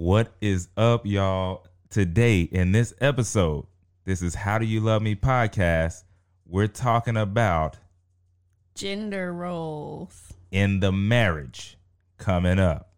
What is up, y'all? Today in this episode, this is How Do You Love Me podcast. We're talking about Gender roles. in the marriage coming up.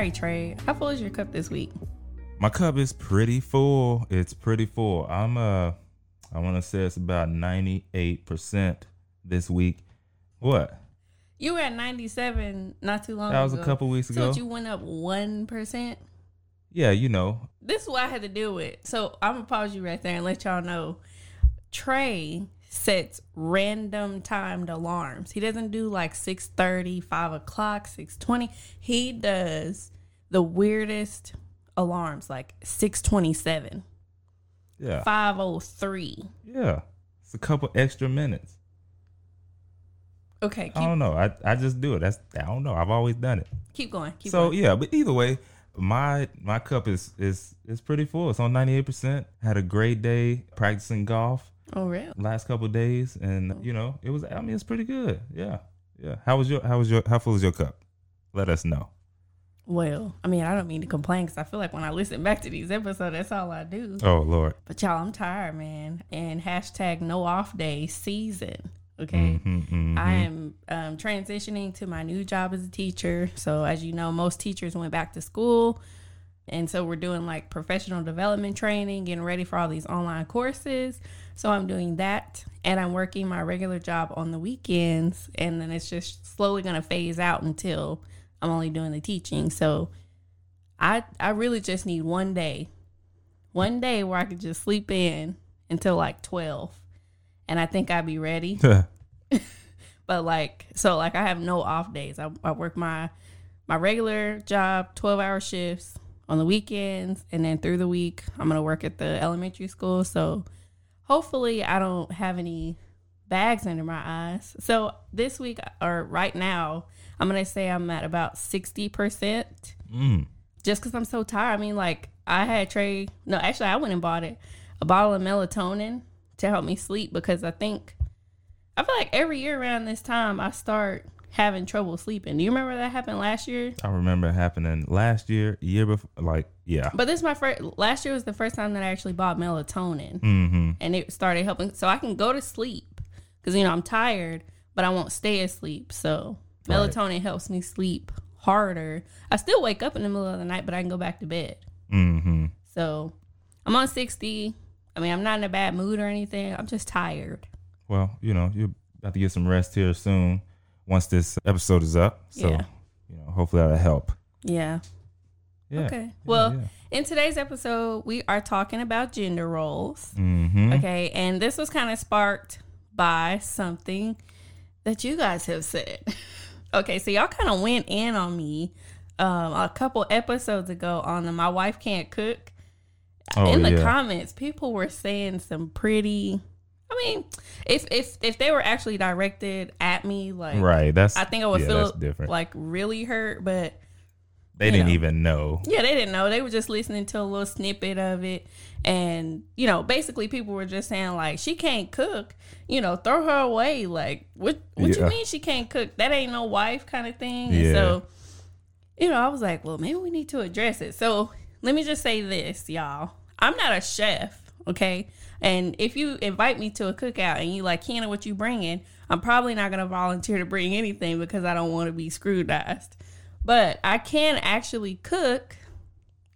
Right, Trey. How full is your cup this week? My cup is pretty full. It's pretty full. I'm uh I want to say it's about 98% this week. What? You were at 97 not too long That was ago. a couple weeks ago. what, you went up 1%? Yeah, you know. This is what I had to deal with. So I'm going to pause you right there and let y'all know. Trey sets random timed alarms. He doesn't do like 6.30, 5 o'clock, 6.20. He does the weirdest alarms, like 6.27, Yeah. 5.03. Yeah. It's a couple extra minutes. Okay, I don't know. I, I just do it. That's I don't know. I've always done it. keep going. Keep so going. yeah, but either way, my my cup is is is pretty full. It's on ninety eight percent. Had a great day practicing golf Oh, really? last couple days, and you know it was. I mean, it's pretty good. Yeah, yeah. How was your How was your How full is your cup? Let us know. Well, I mean, I don't mean to complain because I feel like when I listen back to these episodes, that's all I do. Oh Lord. But y'all, I'm tired, man. And hashtag no off day season. Okay. Mhm, mhm. I am um, transitioning to my new job as a teacher. So, as you know, most teachers went back to school. And so, we're doing like professional development training, getting ready for all these online courses. So, I'm doing that. And I'm working my regular job on the weekends. And then it's just slowly going to phase out until I'm only doing the teaching. So, I, I really just need one day, one day where I could just sleep in until like 12. And I think I'd be ready. But like, so like I have no off days. I, I work my my regular job, twelve hour shifts on the weekends, and then through the week I'm gonna work at the elementary school. So hopefully I don't have any bags under my eyes. So this week or right now, I'm gonna say I'm at about sixty percent. mm. Just because I'm so tired. I mean, like I had Trey. No, actually, I went and bought it a bottle of melatonin to help me sleep because I think I feel like every year around this time I start having trouble sleeping. Do you remember that happened last year? I remember it happening last year, year before. Like yeah. But this is my first. Last year was the first time that I actually bought melatonin, Mm-hmm. and it started helping, so I can go to sleep because you know I'm tired, but I won't stay asleep. So Right. melatonin helps me sleep harder. I still wake up in the middle of the night, but I can go back to bed. Mm-hmm. So I'm on 60. I mean, I'm not in a bad mood or anything. I'm just tired. Well, you know, you're about to get some rest here soon once this episode is up. So, Yeah. you know, hopefully that'll help. Yeah. Yeah. Okay. Well, in today's episode, we are talking about gender roles. Mm-hmm. Okay. And this was kind of sparked by something that you guys have said. okay. So y'all kind of went in on me um, a couple episodes ago on the My Wife Can't Cook. Oh, in the yeah. comments, people were saying some pretty. Mean, if if if they were actually directed at me, like Right. That's I think I would yeah, feel different. like really hurt, but they didn't know. even know. yeah, they didn't know. They were just listening to a little snippet of it. And, you know, basically people were just saying like she can't cook, you know, throw her away. Like, what what Yeah. you mean she can't cook? That ain't no wife kind of thing. And so, you know, I was like, well, maybe we need to address it. So let me just say this, y'all. I'm not a chef, okay? And if you invite me to a cookout and you like, Hannah, what you bringing? I'm probably not gonna volunteer to bring anything because I don't want to be screwdiced. But I can actually cook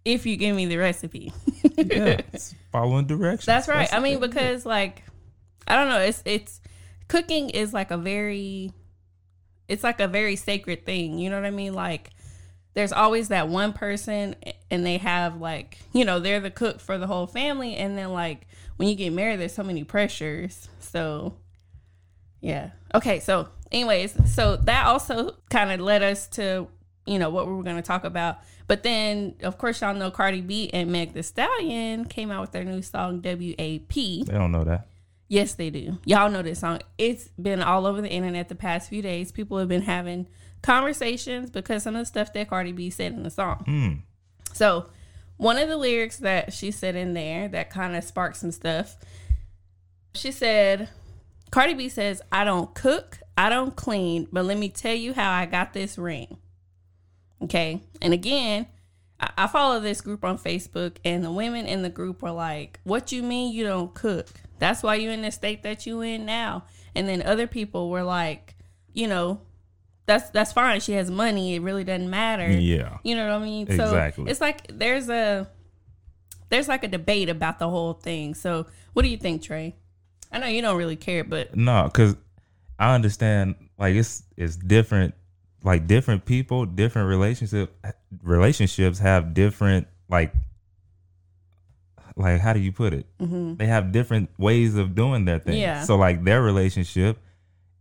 if you give me the recipe. yeah. Following directions. That's right. I the mean, thing. because like, I don't know. It's it's cooking is like a very, it's like a very sacred thing. You know what I mean? Like, there's always that one person, and they have like, you know, they're the cook for the whole family, and then like when you get married, there's so many pressures. So, yeah. Okay. So, anyways, so that also kind of led us to you know what we were going to talk about. But then, of course, y'all know Cardi B and Meg The Stallion came out with their new song WAP. they don't know that. Yes, they do. Y'all know this song. It's been all over the internet the past few days. People have been having conversations because some of the stuff that Cardi B said in the song. Mm. So, one of the lyrics that she said in there that kind of sparked some stuff, she said, Cardi B says, I don't cook, I don't clean, but let me tell you how I got this ring. Okay. And again, I, I follow this group on Facebook, and the women in the group were like, What you mean you don't cook? That's why you in the state that you in now. And then other people were like, you know, that's that's fine. She has money. It really doesn't matter. Yeah. You know what I mean? Exactly. So it's like there's a there's like a debate about the whole thing. So what do you think, Trey? I know you don't really care, but No, because I understand. Like it's it's different. Like different people, different relationship relationships have different like like how do you put it? Mm-hmm. They have different ways of doing their thing. Yeah. So like their relationship,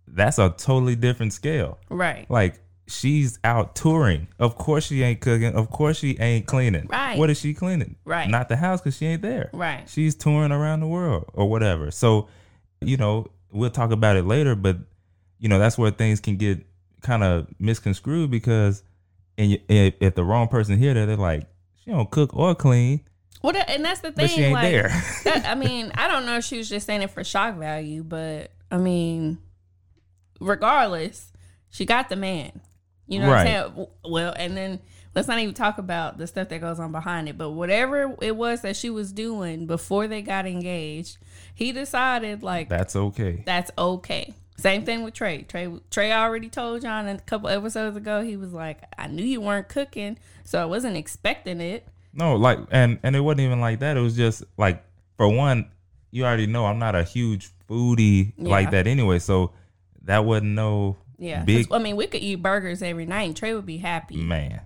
that's a totally different scale. right. Like she's out touring. Of course she ain't cooking. Of course she ain't cleaning. Right. What is she cleaning? Right. Not the house because she ain't there. Right. She's touring around the world or whatever. So, you know, we'll talk about it later, but you know that's where things can get kind of misconstrued because, and if, if the wrong person hear that, they're like, she don't cook or clean, Well, that- and that's the thing. but she ain't like, there. that, I mean, I don't know if she was just saying it for shock value, but I mean, regardless, she got the man. You know Right. what I'm saying? Well, and then let's not even talk about the stuff that goes on behind it. But whatever it was that she was doing before they got engaged, he decided like That's okay. that's okay. Same thing with Trey. Trey Trey already told John a couple episodes ago. He was like, "I knew you weren't cooking, so I wasn't expecting it." No, like, and and it wasn't even like that. It was just like, for one, you already know I'm not a huge foodie Yeah. like that anyway, so that wasn't no Yeah, big I mean, we could eat burgers every night, and Trey would be happy. man.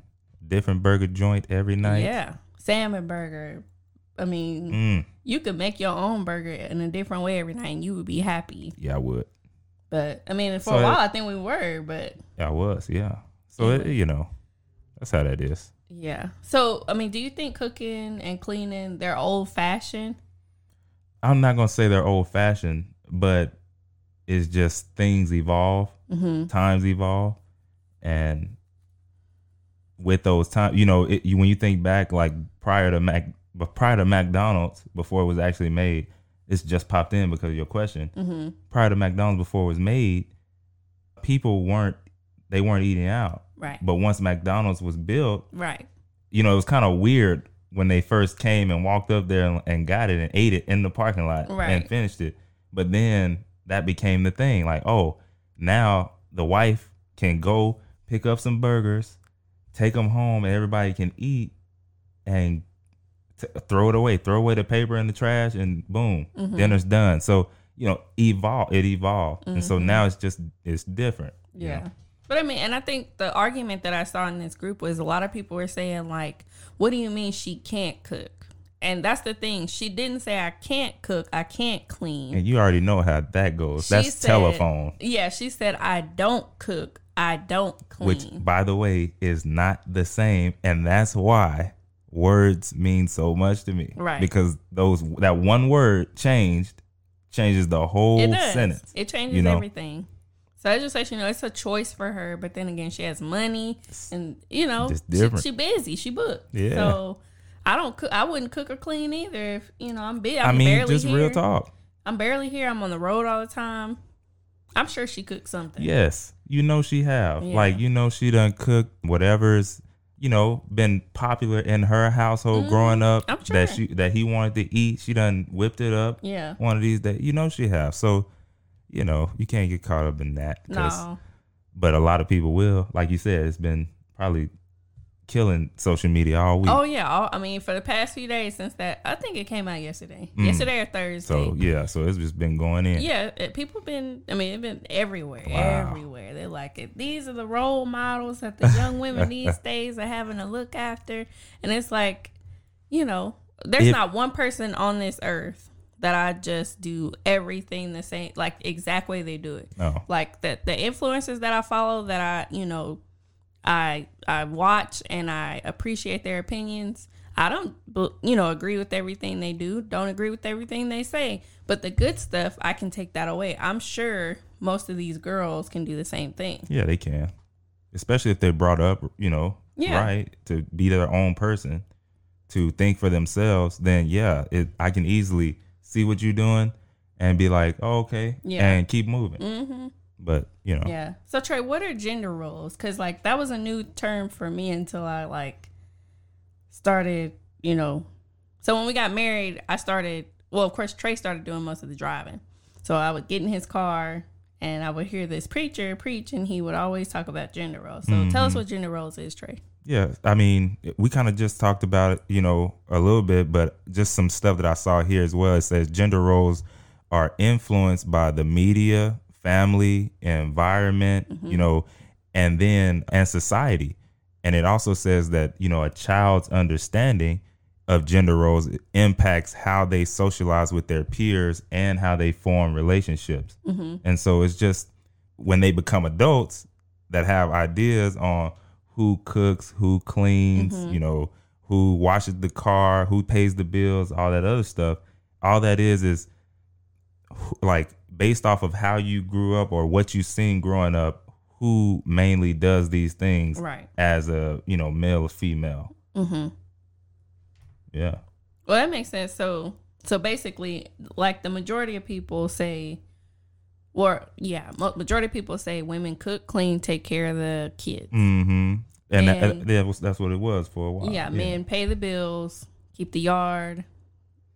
Different burger joint every night. Yeah, salmon burger. I mean, Mm, you could make your own burger in a different way every night, and you would be happy. yeah, I would. But I mean, for So a it- while, I think we were. But I was. Yeah. So it, you know, that's how that is. yeah. So I mean, do you think cooking and cleaning they're old fashioned? I'm not gonna say they're old fashioned, but it's just things evolve, Mm-hmm. times evolve, and with those times, you know, it, you, when you think back, like prior to Mac, but prior to McDonald's, before it was actually made, it's just popped in because of your question. Mm-hmm. Prior to McDonald's, before it was made, people weren't they weren't eating out. Right. But once McDonald's was built, Right. you know, it was kind of weird when they first came and walked up there and, and got it and ate it in the parking lot Right. and finished it. But then that became the thing. Like, oh, now the wife can go pick up some burgers, take them home, and everybody can eat and t- throw it away, throw away the paper in the trash, and boom, Mm-hmm. dinner's done. So you know, evolve. It evolved, and so now it's just it's different. you Mm-hmm. Yeah. know? But I mean, and I think the argument that I saw in this group was a lot of people were saying, like, what do you mean she can't cook? And that's the thing. She didn't say, I can't cook, I can't clean. And you already know how that goes. She That's said- telephone. Yeah, she said, I don't cook, I don't clean. which by the way is not the same and that's why words mean so much to me Right. because those that one word changed changes the whole it sentence It changes you know? everything. So I just let you know it's a choice for her, but then again, she has money, and you know, Just she, she busy, she booked. Yeah. So I don't cook. I wouldn't cook or clean either. If you know, I'm busy. i mean barely just here. real talk I'm barely here. I'm on the road all the time. I'm sure she cooked something. yes you know she have Yeah. like you know she done cook whatever's you know been popular in her household mm-hmm. growing up. I'm sure. that she that he wanted to eat she done whipped it up Yeah. one of these days you know she have so you know you can't get caught up in that. No. but a lot of people will. Like you said, it's been probably killing social media all week. Oh yeah. All, I mean, for the past few days since that, I think it came out yesterday. Mm. Yesterday or Thursday. so yeah, so it's just been going in. Yeah, it, people been. I mean, it's been everywhere, Wow. everywhere. They're like, it. these are the role models that the young women these days are having to look after, and it's like, you know, there's If- not one person on this earth that I just do everything the same, like exact way they do it. No. Like the the influencers that I follow, that I you know, I I watch and I appreciate their opinions. I don't, you know, agree with everything they do. Don't agree with everything they say. But the good stuff, I can take that away. I'm sure most of these girls can do the same thing. Yeah, they can. Especially if they're brought up, you know, Yeah. right, to be their own person, to think for themselves, then yeah, it I can easily see what you're doing and be like, oh, okay, Yeah. and keep moving. Mm-hmm. But you know, Yeah. So Trey, what are gender roles? Because like that was a new term for me until I like started, you know. So when we got married, I started. Well, of course, Trey started doing most of the driving. So I would get in his car and I would hear this preacher preach, and he would always talk about gender roles. So tell us mm-hmm. what gender roles is, Trey. Yeah, I mean, we kind of just talked about it, you know, a little bit, but just some stuff that I saw here as well. It says gender roles are influenced by the media, family, environment, you mm-hmm. know, and then and society. And it also says that, you know, a child's understanding of gender roles impacts how they socialize with their peers and how they form relationships. Mm-hmm. And so it's just when they become adults that have ideas on who cooks, who cleans, mm-hmm. you know, who washes the car, who pays the bills, all that other stuff. All that is is like based off of how you grew up or what you've seen growing up, who mainly does these things Right. as a, you know, male or female. Mm-hmm. Yeah. Well, that makes sense. So, so basically, like the majority of people say, or yeah, majority of people say women cook, clean, take care of the kids. Mm-hmm. And, And- that was, that's what it was for a while. yeah, men pay the bills, keep the yard,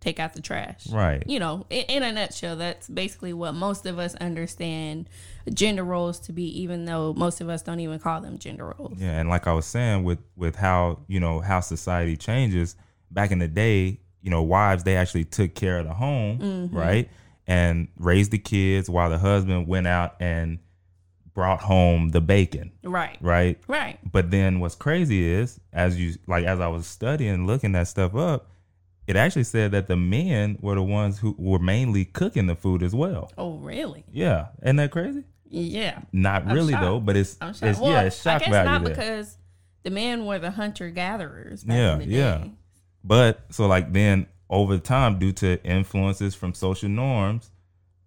take out the trash. Right. You know, in, in a nutshell, that's basically what most of us understand gender roles to be, even though most of us don't even call them gender roles. Yeah, and like I was saying, with with how you know how society changes, back in the day, you know, wives they actually took care of the home, Mm-hmm. right, and raised the kids while the husband went out and brought home the bacon, Right. right. Right. But then what's crazy is, as you like, as I was studying, looking that stuff up, it actually said that the men were the ones who were mainly cooking the food as well. Oh, really? Yeah, isn't that crazy? Yeah. Not I'm really shocked. though, but it's, it's. Well, yeah, it's shock I guess value not there. because the men were the hunter gatherers. Yeah, in the yeah. But so like then over time, due to influences from social norms,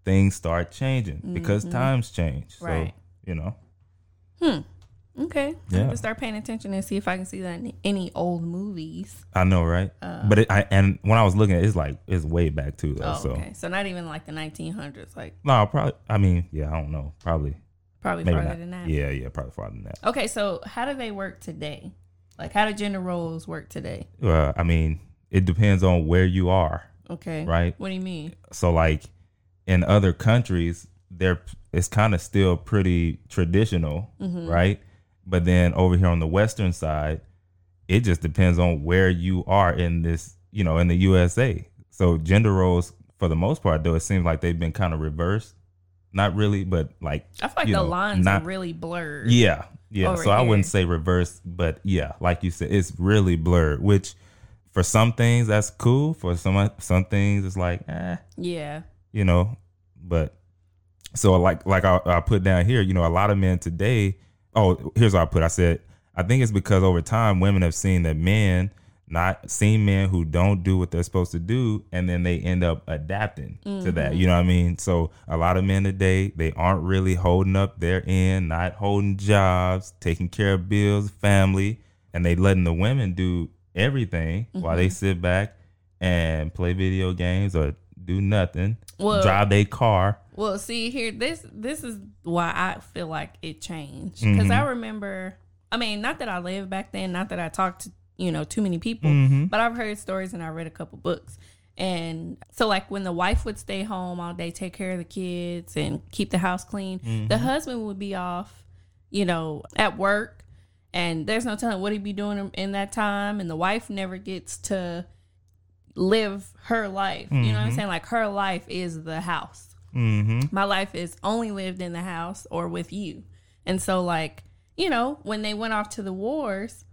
things start changing because times change. So Mm-hmm. Right. you know, Okay. I'm Yeah. gonna start paying attention and see if I can see that in any old movies. I know, right? Uh. but it, I and when I was looking, at it's like it's way back too. Though, Oh, so okay. So not even like the 1900s, like no, probably. I mean, yeah, I don't know. Probably probably maybe farther not. than that. Yeah, yeah, probably farther than that. Okay. So how do they work today? Like how do gender roles work today? Well, I mean, it depends on where you are, Okay. right? What do you mean? so like in other countries there it's kind of still pretty traditional Mm-hmm. right but then over here on the western side it just depends on where you are in this you know in the usa so gender roles for the most part though it seems like they've been kind of reversed not really but like I feel like the know, lines not- are really blurred. yeah yeah so i wouldn't say reversed but yeah like you said it's really blurred which for some things that's cool for some some things it's like eh Yeah. you know but so like like I, I put down here you know a lot of men today oh here's what i put. I said i think it's because over time women have seen that men not seen men who don't do what they're supposed to do and then they end up adapting to that. Mm-hmm. You know what i mean? So a lot of men today they aren't really holding up their end not holding jobs taking care of bills family and they letting the women do everything while they mm-hmm. sit back and play video games or do nothing Well- drive their car Well, see here, this this is why I feel like it changed mm-hmm. because I remember. I mean, not that I lived back then, not that I talked to you know too many people, mm-hmm. but I've heard stories and I read a couple books. And so, like when the wife would stay home all day, take care of the kids and keep the house clean, mm-hmm. the husband would be off, you know, at work, and there's no telling what he'd be doing in that time. And the wife never gets to live her life. You know what I'm saying? Like her life is the house mm-hmm my life is only lived in the house or with you. And so, like, you know, when they went off to the wars,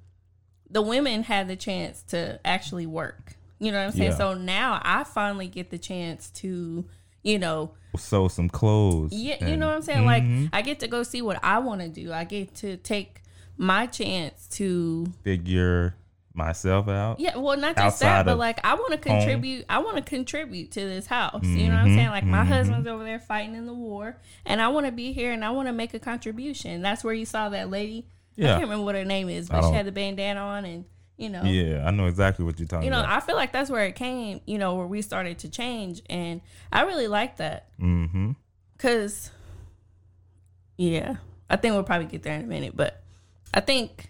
the women had the chance to actually work. You know what I'm saying? Yeah. So now I finally get the chance to, you know, sew some clothes yeah, you know what I'm and- saying? Like, I get to go see what I want to do. I get to take my chance to, figure myself out. Yeah, well, not just that, but like I want to home. contribute. I want to contribute to this house. You know what I'm Mhm, saying? Like my mhm. husband's over there fighting in the war, and I want to be here and I want to make a contribution. That's where you saw that lady. Yeah. I can't remember what her name is, but she had the bandana on, and you know, Yeah, I know exactly what you're talking you know, about. I feel like that's where it came. You know, where we started to change, and I really like that mm-hmm. because, yeah, I think we'll probably get there in a minute, but I think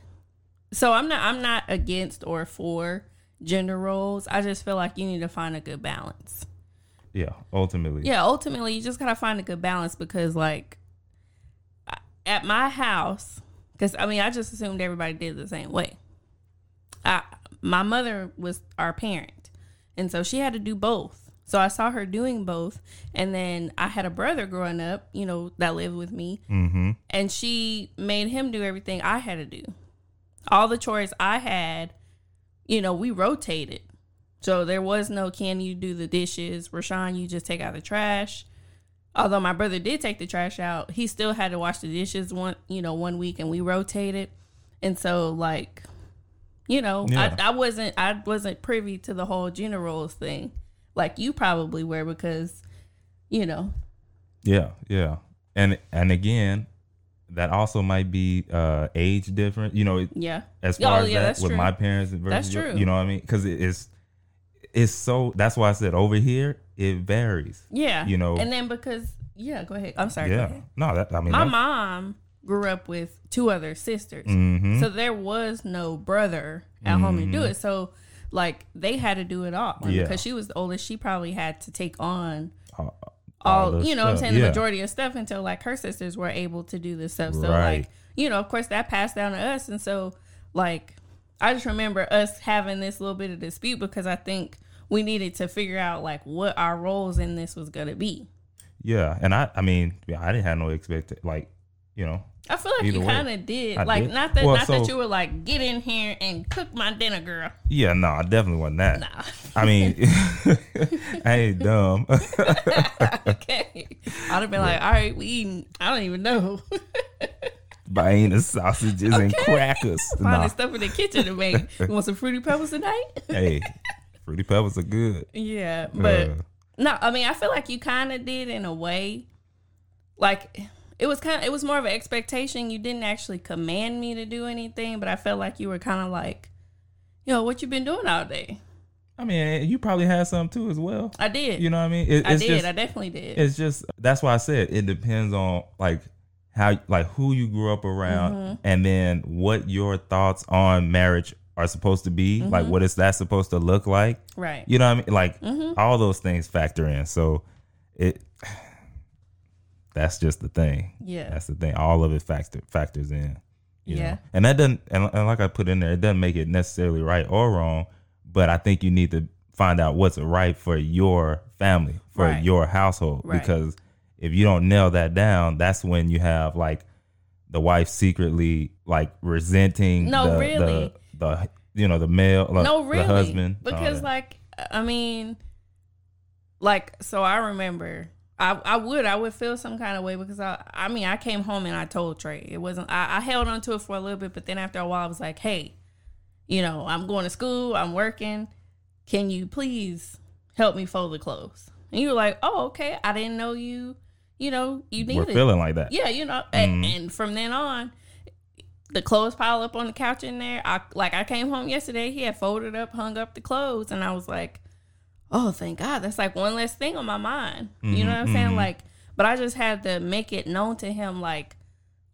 so. I'm not. I'm not against or for gender roles. I just feel like you need to find a good balance. Yeah, ultimately. Yeah, ultimately, you just gotta find a good balance because, like, at my house, because I mean, I just assumed everybody did the same way. I, my mother was our parent, and so she had to do both. So I saw her doing both, and then I had a brother growing up, you know, that lived with me, Mm-hmm. and she made him do everything I had to do. All the chores I had, you know, we rotated. So there was no can you do the dishes, Rashawn, you just take out the trash. Although my brother did take the trash out, he still had to wash the dishes one, you know, one week and we rotated. And so like, you know, Yeah. I, I wasn't I wasn't privy to the whole gender roles thing. Like you probably were because, you know, Yeah, yeah. And and again, that also might be uh age different. You know, yeah. as Oh, far as yeah, that that's with true. my parents versus That's true. you know what I mean? Because it is it's so. That's why I said over here it varies. Yeah. You know. And then because yeah, go ahead. I'm sorry. Yeah. No, that I mean. My mom grew up with two other sisters. Mhm. So there was no brother at home to do it. So like they had to do it all. Yeah. Because she was the oldest, she probably had to take on all, all, you know I'm saying, the Yeah. majority of stuff until like her sisters were able to do this stuff. So Right. like, you know, of course that passed down to us. And so like I just remember us having this little bit of dispute because I think we needed to figure out like what our roles in this was gonna be. Yeah, and I I mean I didn't have no expect like you know I feel like Either you kind of did. I like did. not that Well, not that you were like get in here and cook my dinner, girl. yeah no I definitely wasn't that. Nah. I mean, I ain't dumb. okay. I'd have been like, all right, we eating. I don't even know. Buying the sausages and crackers. Finding Nah. stuff in the kitchen to make. You want some fruity pebbles tonight? Hey, fruity pebbles are good. yeah, but Uh, no, I mean, I feel like you kind of did in a way. Like it was kind of, it was more of an expectation. You didn't actually command me to do anything, but I felt like you were kind of like, yo, what you been doing all day? I mean, you probably had some too as well. I did. You know what I mean? It, I did. Just, I definitely did. it's just that's why I said it depends on like how like who you grew up around Mm-hmm. and then what your thoughts on marriage are supposed to be. Mm-hmm. Like what is that supposed to look like? right. You know what I mean? Like Mm-hmm. all those things factor in. So it that's just the thing. Yeah. That's the thing. All of it factor factors in. you Yeah. know? And that doesn't and, and like I put in there, it doesn't make it necessarily right or wrong, but I think you need to find out what's right for your family, for Right. your household. Right. Because if you don't nail that down, that's when you have like the wife secretly like resenting No, the, really. the, the you know the male uh, no, really. the husband Because oh, like I mean, like so I remember I I would I would feel some kind of way because I I mean I came home and I told Trey it wasn't I, I held on to it for a little bit but then after a while I was like hey, you know I'm going to school I'm working, can you please help me fold the clothes? And you were like oh okay I didn't know you you know you we're needed feeling like that. yeah, you know, and, mm-hmm. and from then on, the clothes pile up on the couch in there. I like I came home yesterday. He had folded up, hung up the clothes, and I was like, "Oh, thank God!" That's like one less thing on my mind. You mm-hmm, know what I'm saying? Mm-hmm. Like, but I just had to make it known to him, like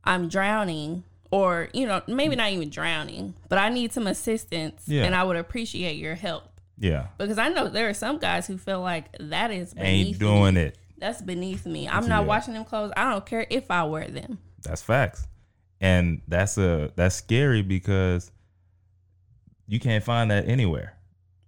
I'm drowning, or you know, maybe not even drowning, but I need some assistance, Yeah. and I would appreciate your help Yeah. because I know there are some guys who feel like that is beneath Ain't doing me. it. That's beneath me. I'm not Yeah. washing them clothes. I don't care if I wear them. That's facts. And that's a that's scary because you can't find that anywhere.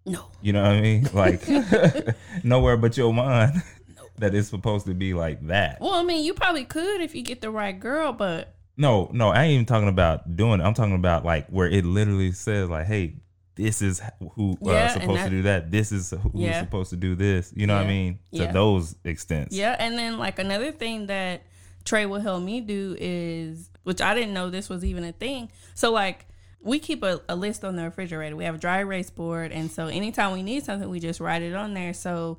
No. You know what I mean? Like nowhere but your mind that it's supposed to be like that. Well, I mean, you probably could if you get the right girl, but No, no, I ain't even talking about doing it. I'm talking about like where it literally says like, hey, this is who uh, Yeah, supposed that- to do that. This is who's Yeah. supposed to do this. You know what I mean? To Yeah. those extents. yeah. And then like another thing that Trey will help me do is, which I didn't know this was even a thing. So like we keep a, a list on the refrigerator. We have a dry erase board, and so anytime we need something, we just write it on there. So,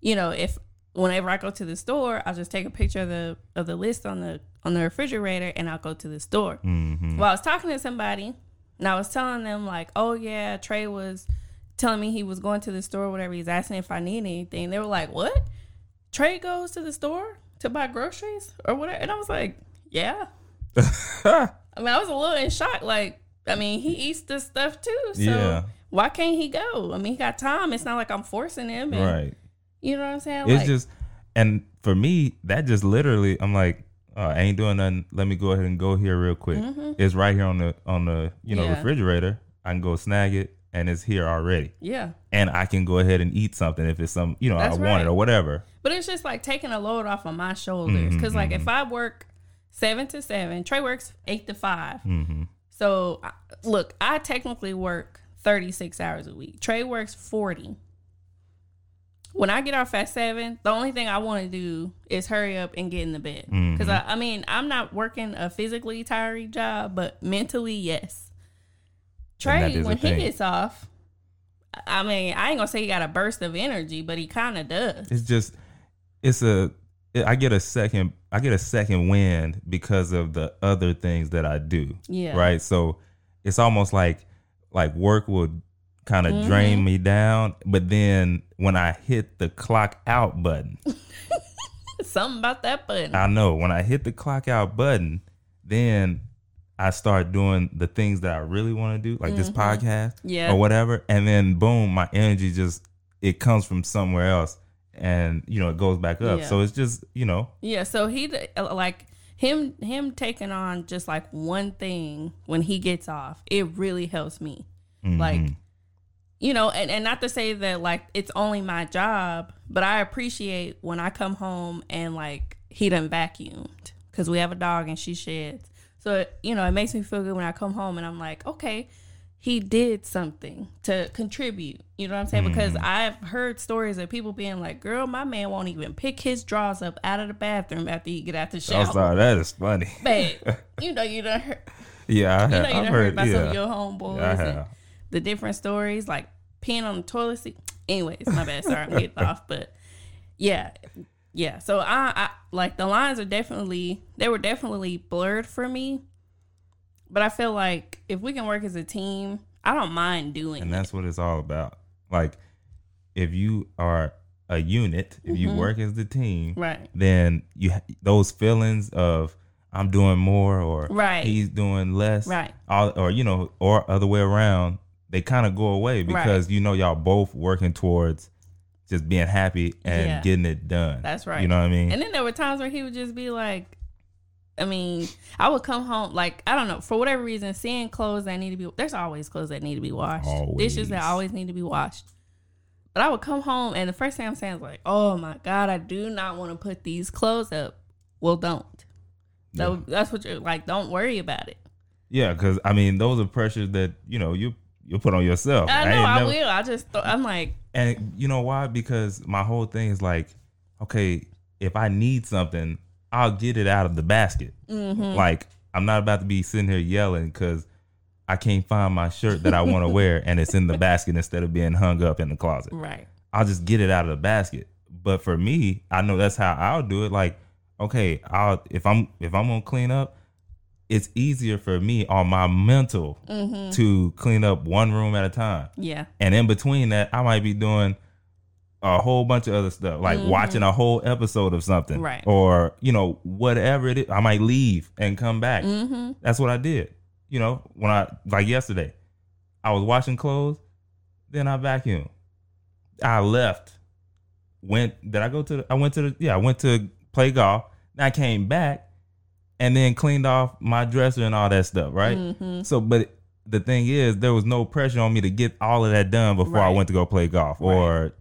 you know, if whenever I go to the store, I'll just take a picture of the of the list on the on the refrigerator, and I'll go to the store. Mm-hmm. Well, I was talking to somebody, and I was telling them like, "Oh yeah, Trey was telling me he was going to the store, whatever. He's asking if I need anything." They were like, "What? Trey goes to the store to buy groceries or whatever?" And I was like, "Yeah." I mean, I was a little in shock. Like, I mean, he eats this stuff too, so Yeah. why can't he go? I mean, he got time. It's not like I'm forcing him. And, right. You know what I'm saying? It's Like, just, and for me, that just literally, I'm like, uh, I ain't doing nothing. Let me go ahead and go here real quick. It's right here on the on the you know Mm-hmm. Yeah. refrigerator. I can go snag it, and it's here already. yeah. And I can go ahead and eat something if it's some you know That's I want right. it or whatever. But it's just like taking a load off of my shoulders. Because, like, if I work seven to seven, Trey works eight to 5 Mm-hmm. So, look, I technically work 36 hours a week. Trey works 40. When I get off at seven, the only thing I want to do is hurry up and get in the bed. Mm-hmm. Because, I, I mean, I'm not working a physically tiring job, but mentally, yes. Trey, when he gets off, I mean, I ain't gonna say he got a burst of energy, but he kind of does. It's just, it's a. I get a second. I get a second wind because of the other things that I do. Yeah. Right. So it's almost like like work will kind of Mm-hmm. drain me down, but then when I hit the clock out button, Something about that button. I know when I hit the clock out button, then I start doing the things that I really want to do, like this podcast Mm-hmm. Yeah. or whatever. And then boom, my energy just it comes from somewhere else and you know it goes back up. Yeah. So it's just, you know, yeah. So he uh, like him him taking on just like one thing when he gets off. It really helps me. Mm-hmm. Like you know, and, and not to say that like it's only my job, but I appreciate when I come home and like he done vacuumed because we have a dog and she sheds. So you know, it makes me feel good when I come home and I'm like, okay, he did something to contribute. You know what I'm saying? Because mm-hmm. I've heard stories of people being like, "Girl, my man won't even pick his drawers up out of the bathroom after he get out the I'm shower." sorry, that is funny. Babe, you know you done heard, yeah, I you know have. you I've heard heard, about some of your homeboys. I and- have. the different stories, like peeing on the toilet seat. Anyways, my bad. Sorry, I'm getting off, but yeah, yeah. So I, I like the lines are definitely they were definitely blurred for me, but I feel like if we can work as a team, I don't mind doing And it. that's what it's all about. Like if you are a unit, if you work as the team, Mm-hmm. Right. then you ha- those feelings of I'm doing more or Right. he's doing less, Right. all, or you know, or other way around, they kind of go away because you know y'all both working towards just being happy and Yeah. getting it done. That's right. You know what I mean? And then there were times where he would just be like, I mean, I would come home like I don't know for whatever reason, seeing clothes that need to be. There's always clothes that need to be washed. always. Dishes that Always. need to be washed. But I would come home and the first thing I'm saying is like, "Oh my god, I do not want to put these clothes up." Well, don't. So that's what you're like. Don't worry about it. yeah, because I mean, those are pressures that you know you you put on yourself. I know ain't I, never- will. I just th- I'm like, And you know why? Because my whole thing is like, okay, if I need something, I'll get it out of the basket. Mm-hmm. Like I'm not about to be sitting here yelling because I can't find my shirt that I want to wear and it's in the basket instead of being hung up in the closet. right, I'll just get it out of the basket. But for me, I know that's how I'll do it. Like, okay, I'll if I'm if I'm gonna clean up, it's easier for me on my mental Mm-hmm. to clean up one room at a time. yeah, And in between that, I might be doing a whole bunch of other stuff, like watching a whole episode of something, Mm-hmm. Right. Or you know, whatever it is. I might leave and come back. mm-hmm. That's what I did. You know, when I like yesterday, I was washing clothes, then I vacuumed. I left. Went. Did I go to? The, I went to the. Yeah, I went to play golf. Then I came back, and then cleaned off my dresser and all that stuff. Right. Mm-hmm. So, but the thing is, there was no pressure on me to get all of that done before I went to go play golf, or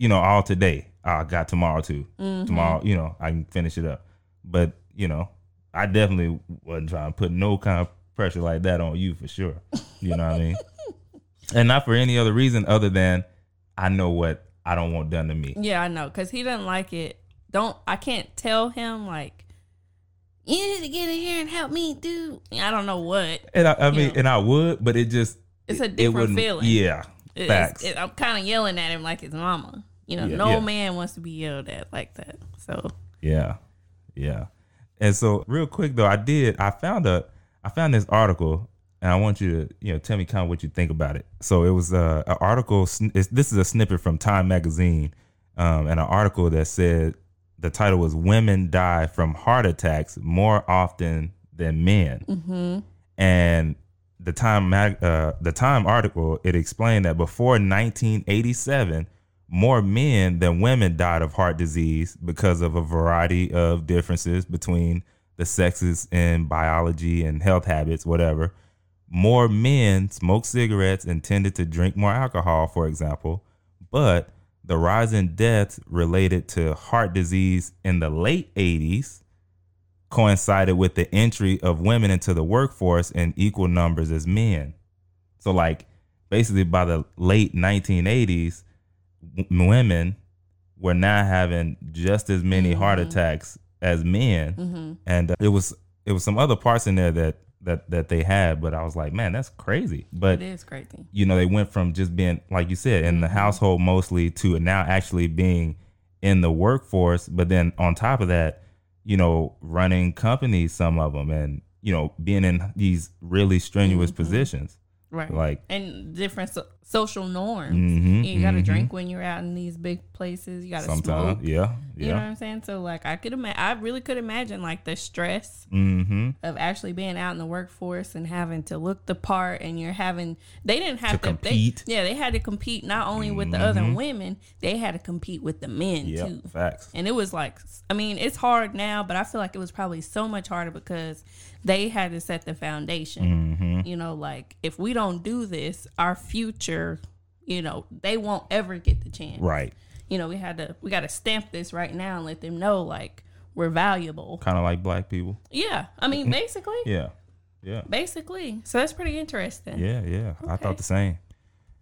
you know, all today. I got tomorrow too. Mm-hmm. Tomorrow, you know, I can finish it up. But you know, I definitely wasn't trying to put no kind of pressure like that on you for sure. You know what I mean? And not for any other reason other than I know what I don't want done to me. Yeah, I know, cause he doesn't like it. Don't I can't tell him like, you need to get in here and help me do. I don't know what. And I, I mean, Yeah. and I would, but it just It's a different wouldn't- feeling. Yeah, It's- facts. it- I'm kind of yelling at him like his mama. You know, Yeah, no yeah. man wants to be yelled at like that. So Yeah, yeah. And so, real quick though, I did. I found a. I found this article, and I want you to, you know, tell me kind of what you think about it. So it was uh, an article. It's, this is a snippet from Time magazine, um, and an article that said the title was "Women Die from Heart Attacks More Often Than Men," mm-hmm. and the Time mag, uh, the Time article it explained that before 1987, more men than women died of heart disease because of a variety of differences between the sexes in biology and health habits, whatever. More men smoked cigarettes and tended to drink more alcohol, for example, but the rise in deaths related to heart disease in the late 80s coincided with the entry of women into the workforce in equal numbers as men. So, like, basically by the late 1980s, w- women were now having just as many heart Mhm. attacks as men, Mm-hmm. and uh, it was it was some other parts in there that that that they had, but I was like, man, that's crazy. But it is crazy. you know, they went from just being, like you said, in the Mhm. household mostly to now actually being in the workforce. But then on top of that, you know, running companies, some of them, and, you know, being in these really strenuous Mhm. positions. Right. Like, and different social norms. mhm, you got to mhm. drink when you're out in these big places. You got to smoke. sometimes. Yeah. You know what I'm saying? So like I could imagine, I really could imagine like the stress Mm-hmm. of actually being out in the workforce and having to look the part, and you're having they didn't have To to, compete. They, yeah, they had to compete not only with the other Mhm. women, they had to compete with the men Yeah. too. Facts. And it was like, I mean, it's hard now, but I feel like it was probably so much harder because they had to set the foundation. Mm-hmm. You know, like if we don't do this, our future, you know, they won't ever get the chance. Right. You know, we had to, we got to stamp this right now and let them know like we're valuable. Kind of like black people. Yeah, I mean, basically, Yeah. Yeah. basically. So that's pretty interesting. Yeah. Yeah. I thought the same.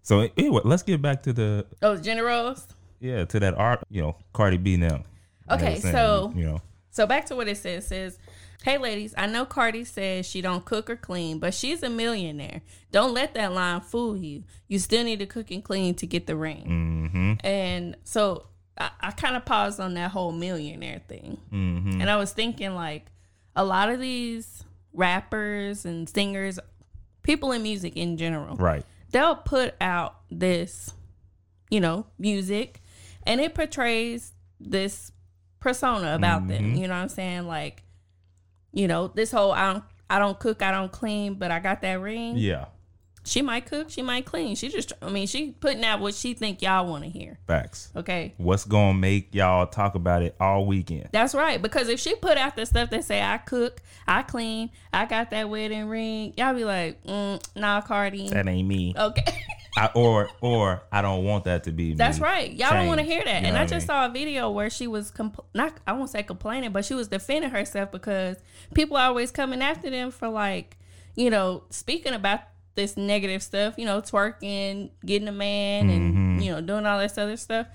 So anyway, let's get back to the Oh, generals. yeah to that art. You know, Cardi B now. Okay, saying, so- you know, So back to what it says. It says, "Hey ladies, I know Cardi says she don't cook or clean, but she's a millionaire. Don't let that line fool you. You still need to cook and clean to get the ring." mm-hmm. And so I, I kind of paused on that whole millionaire thing, Mm-hmm. and I was thinking like a lot of these rappers and singers, people in music in general, Right. they'll put out this, you know, music and it portrays this persona about them. Mhm. You know what I'm saying? Like, you know, this whole I don't I don't cook, I don't clean, but I got that ring. Yeah. She might cook, she might clean. She just I mean, she putting out what she think y'all want to hear. Facts. Okay. What's gonna make y'all talk about it all weekend? That's right. Because if she put out the stuff that say I cook, I clean, I got that wedding ring, y'all be like, mm, nah, Cardi. That ain't me. Okay. I, or or I don't want that to be me. That's right. Y'all don't want to hear that. You and know I I just mean? saw a video where she was compl- not I won't say complaining, but she was defending herself because people are always coming after them for like, you know, speaking about this negative stuff, you know, twerking, getting a man and Mhm. you know, doing all this other stuff.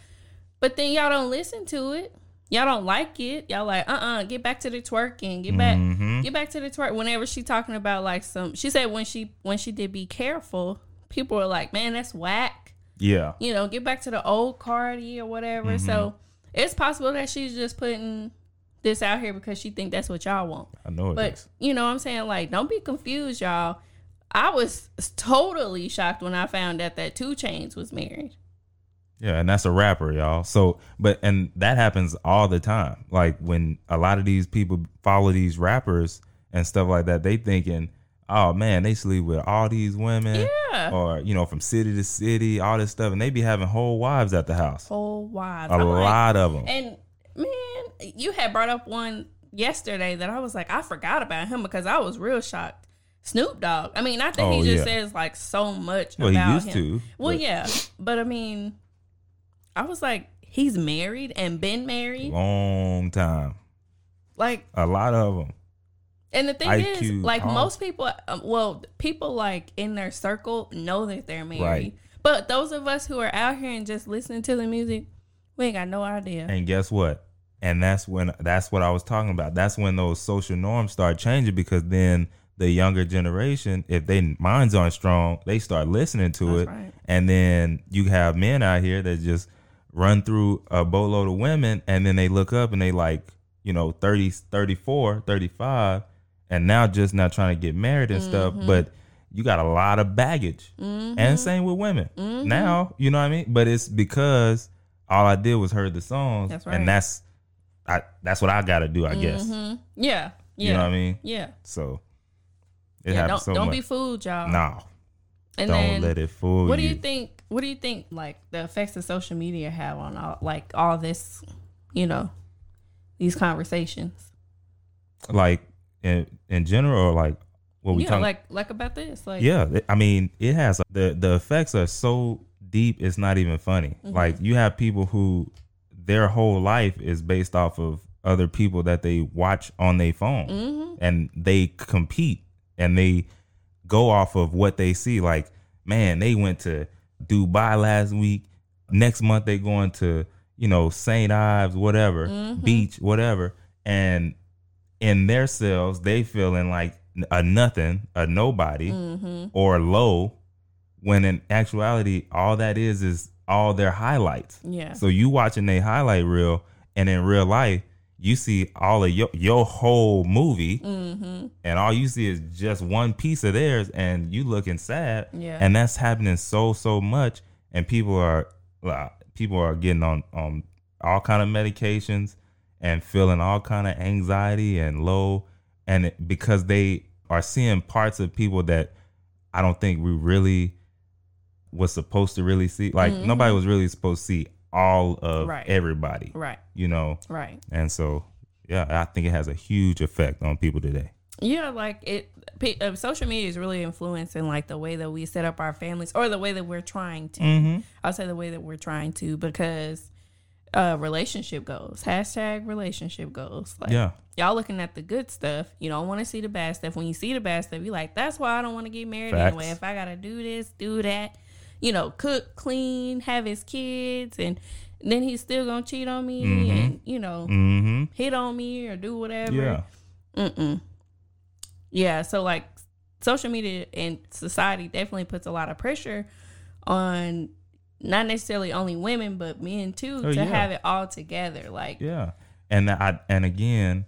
But then y'all don't listen to it. Y'all don't like it. Y'all like, uh uh get back to the twerking. Get back Mhm. get back to the twerk. Whenever she talking about like some she said when she when she did be careful, people were like, Man, that's whack Yeah. you know, get back to the old Cardi or whatever. Mm-hmm. So it's possible that she's just putting this out here because she think that's what y'all want. I know it But is. you know what I'm saying? Like, don't be confused, y'all. I was totally shocked when I found out that 2 Chainz was married. Yeah, and that's a rapper, y'all. So, but and that happens all the time. Like when a lot of these people follow these rappers and stuff like that, they thinking, "Oh man, they sleep with all these women." Yeah. Or you know, from city to city, all this stuff, and they be having whole wives at the house. Whole wives. A I'm like- lot of them. And man, you had brought up one yesterday that I was like, I forgot about him because I was real shocked. Snoop Dogg. I mean, not that Oh, he just yeah. says like so much Well, he used him. to. Well, but yeah, but I mean, I was like, he's married and been married. long time. Like, A lot of them. And the thing IQ, is, like all- most people, um, well, people like in their circle know that they're married. Right. But those of us who are out here and just listening to the music, we ain't got no idea. And guess what? and that's when that's what I was talking about. That's when those social norms start changing because then the younger generation, if they minds aren't strong, they start listening to That's it, right. and then you have men out here that just run through a boatload of women, and then they look up and they like you know 30, 34, 35, and now just not trying to get married and stuff, Mm-hmm. but you got a lot of baggage, and same with women Mm-hmm. now. You know what I mean? But it's because all I did was heard the songs, That's right. and that's I that's what I got to do, I guess. Yeah. Yeah. You know what I mean? Yeah. So it yeah happens don't so don't much. be fooled, y'all. no, And don't then let it fool what do you. you think what do you think like the effects of social media have on all like all this, you know, these conversations? Like in in general, or like what we yeah, talking? like like about this. Like yeah, I mean, it has the the effects are so deep. It's not even funny. Mm-hmm. Like you have people who their whole life is based off of other people that they watch on their phone, Mm-hmm. and they compete and they go off of what they see. Like, man, they went to Dubai last week. Next month they going to you know St. Ives, whatever Mm-hmm. beach, whatever, and in their selves they feeling like a nothing, a nobody, Mm-hmm. or low. When in actuality, all that is is all their highlights. Yeah. So you watching a highlight reel, and in real life, you see all of your your whole movie, Mm-hmm. and all you see is just one piece of theirs, and you looking sad. Yeah. And that's happening so so much, and people are uh, people are getting on on all kind of medications and feeling all kind of anxiety and low, and it, because they are seeing parts of people that I don't think we really was supposed to really see. Like nobody was really supposed to see all of Mm-hmm. Right. everybody, Right. you know. Right. And so, yeah, I think it has a huge effect on people today. Yeah, like it. pe- Uh, social media is really influencing like the way that we set up our families, or the way that we're trying to. Mm-hmm. I'll say the way that we're trying to because uh relationship goals. Hashtag relationship goals. Like Yeah. y'all looking at the good stuff. You don't want to see the bad stuff. When you see the bad stuff, you're like, that's why I don't want to get married Facts. anyway. If I gotta do this, do that, you know, cook, clean, have his kids, and then he's still gonna cheat on me and you know Mm-hmm. hit on me or do whatever. Yeah. Mm-mm. Yeah, so like social media and society definitely puts a lot of pressure on not necessarily only women but men too Oh, to yeah. have it all together. Like Yeah. And I and again,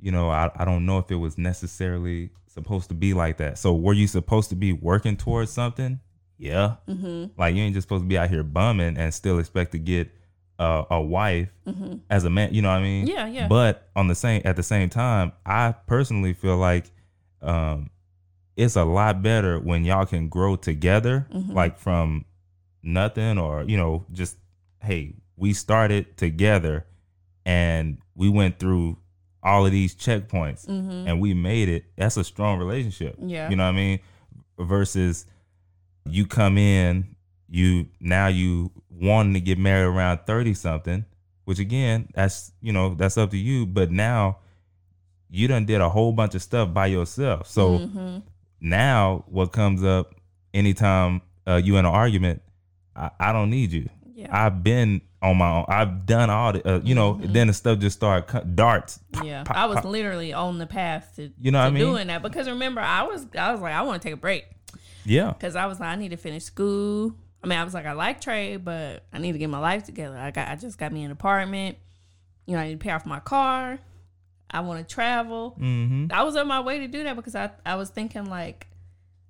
you know, I, I don't know if it was necessarily supposed to be like that. So were you supposed to be working towards something? Yeah. mm-hmm, Like you ain't just supposed to be out here bumming and still expect to get uh, a wife mm-hmm. as a man. You know what I mean? Yeah, yeah. But on the same at the same time, I personally feel like um, it's a lot better when y'all can grow together, Mhm. like from nothing or you know just hey, we started together and we went through all of these checkpoints Mm-hmm. and we made it. That's a strong relationship. Yeah. You know what I mean? Versus you come in, you now you wanting to get married around 30 something, which again, that's you know, that's up to you. But now you done did a whole bunch of stuff by yourself. So mm-hmm. now what comes up anytime uh, you in an argument, I, I don't need you. yeah. I've been on my own. I've done all the, uh, you know, Mhm. then the stuff just started darts. yeah. pop, I was pop. literally on the path to, You know to what I mean? doing that because remember I was I was like I want to take a break Yeah. because I was like I need to finish school. I mean I was like I like trade but I need to get my life together. I got I just got me an apartment. You know I need to pay off my car. I want to travel. Mm-hmm. I was on my way to do that because I I was thinking like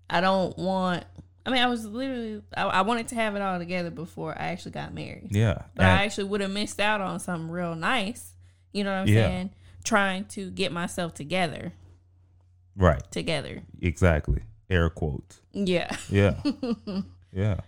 I don't want. I mean I was literally I, I wanted to have it all together before I actually got married. Yeah. But And- I actually would have missed out on something real nice. You know what I'm Yeah. saying? Trying to get myself together. right. Together. Exactly. Air quotes. Yeah. Yeah. yeah.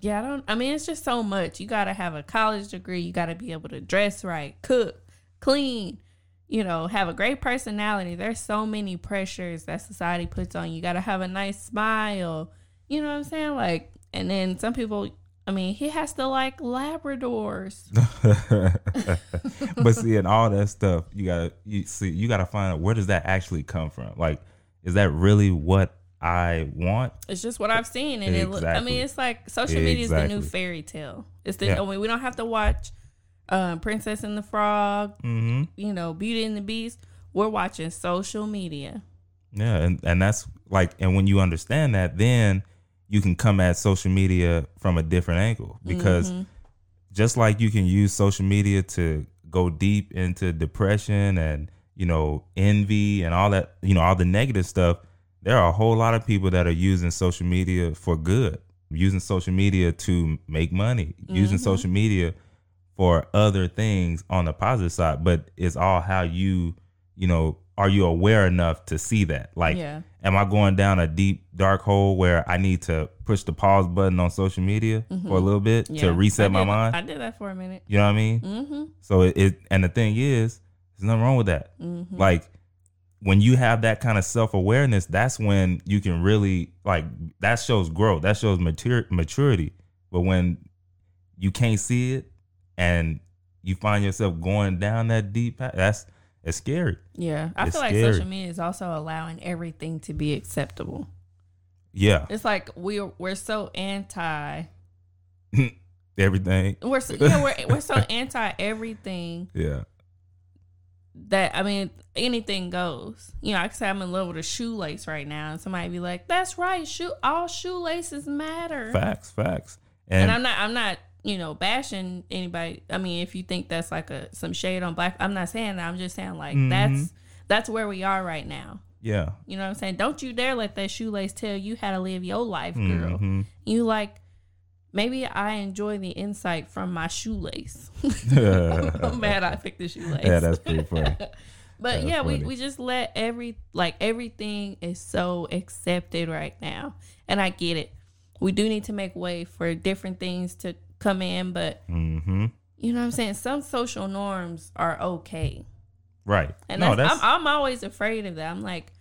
Yeah, I don't I mean it's just so much. You gotta have a college degree, you gotta be able to dress right, cook, clean, you know, have a great personality. There's so many pressures that society puts on you. You gotta have a nice smile. You know what I'm saying? Like and then some people I mean, he has to like Labradors. but see, and all that stuff, you gotta you see, you gotta find out where does that actually come from. Like, is that really what I want? It's just what I've seen, and it. Look, I mean, it's like social media is the new fairy tale. It's the. Yeah. I mean, we don't have to watch um, Princess and the Frog, Mm-hmm. you know, Beauty and the Beast. We're watching social media. Yeah, and and that's like, and when you understand that, then you can come at social media from a different angle because Mm-hmm. just like you can use social media to go deep into depression and you know envy and all that, you know, all the negative stuff. There are a whole lot of people that are using social media for good, using social media to make money, using Mm-hmm. social media for other things on the positive side. But it's all how you, you know, are you aware enough to see that? Like, Yeah. am I going down a deep dark hole where I need to push the pause button on social media for a little bit Mm-hmm. Yeah. to reset my mind? I did that for a minute. you know what I mean? Mm-hmm. So it, it and the thing is, there's nothing wrong with that. Mm-hmm. Like when you have that kind of self awareness, that's when you can really like that shows growth. That shows mature maturity. But when you can't see it and you find yourself going down that deep path, that's it's scary. Yeah. I It's feel like scary. social media is also allowing everything to be acceptable. Yeah. It's like we're we're so anti Everything. we're so, yeah, we're we're so anti everything Yeah. that I mean anything goes. You know, I can say I'm in love with a shoelace right now, and somebody be like, "That's right, shoe all shoelaces matter." Facts, facts. and And, I'm not I'm not you know bashing anybody. I mean, if you think that's like a some shade on black, I'm not saying that. I'm just saying like Mhm. that's that's where we are right now. yeah. You know what I'm saying? Don't you dare let that shoelace tell you how to live your life, girl. Mhm. You like maybe I enjoy the insight from my shoelace. I'm mad I picked the shoelace. yeah, that's pretty funny. But That's yeah, we, funny. we just let every like everything is so accepted right now. And I get it. We do need to make way for different things to come in, but hmm you know what I'm saying? Some social norms are okay. Right. And no, that's, that's I'm, I'm always afraid of that. I'm like,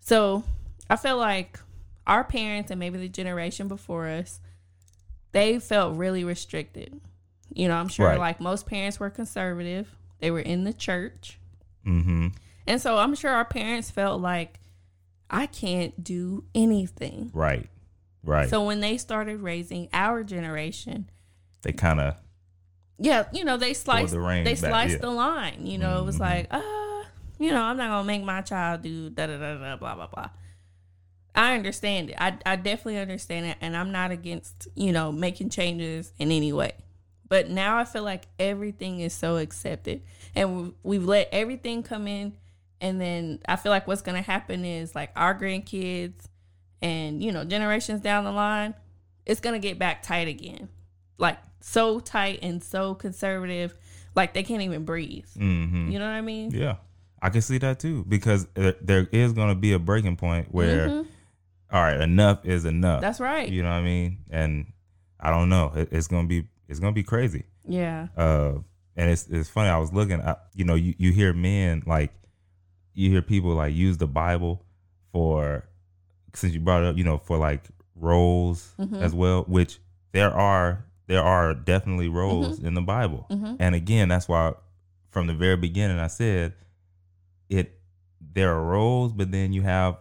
so I feel like our parents and maybe the generation before us, they felt really restricted. You know, I'm sure Right. like most parents were conservative. They were in the church. hmm And so I'm sure our parents felt like I can't do anything. right. Right. So when they started raising our generation, they kind of yeah, you know, they sliced the they back, sliced yeah. the line. You know, it was Mhm. like, uh, you know, I'm not gonna make my child do da da da da blah blah blah. I understand it. I I definitely understand it, and I'm not against you know making changes in any way. But now I feel like everything is so accepted, and we- we've let everything come in, and then I feel like what's gonna happen is like our grandkids, and you know generations down the line, it's gonna get back tight again, like so tight and so conservative, like they can't even breathe. hmm You know what I mean? Yeah, I can see that too because there, is going to be a breaking point where, Mhm. all right, enough is enough. That's right. You know what I mean? And I don't know. It's gonna be it's gonna be crazy. Yeah. Uh, and it's it's funny. I was looking. at you know, you you hear men like you hear people like use the Bible for since you brought it up. You know, for like roles Mhm. as well, which there are there are definitely roles in the Bible. Mhm. And again, that's why from the very beginning I said it there are roles, but then you have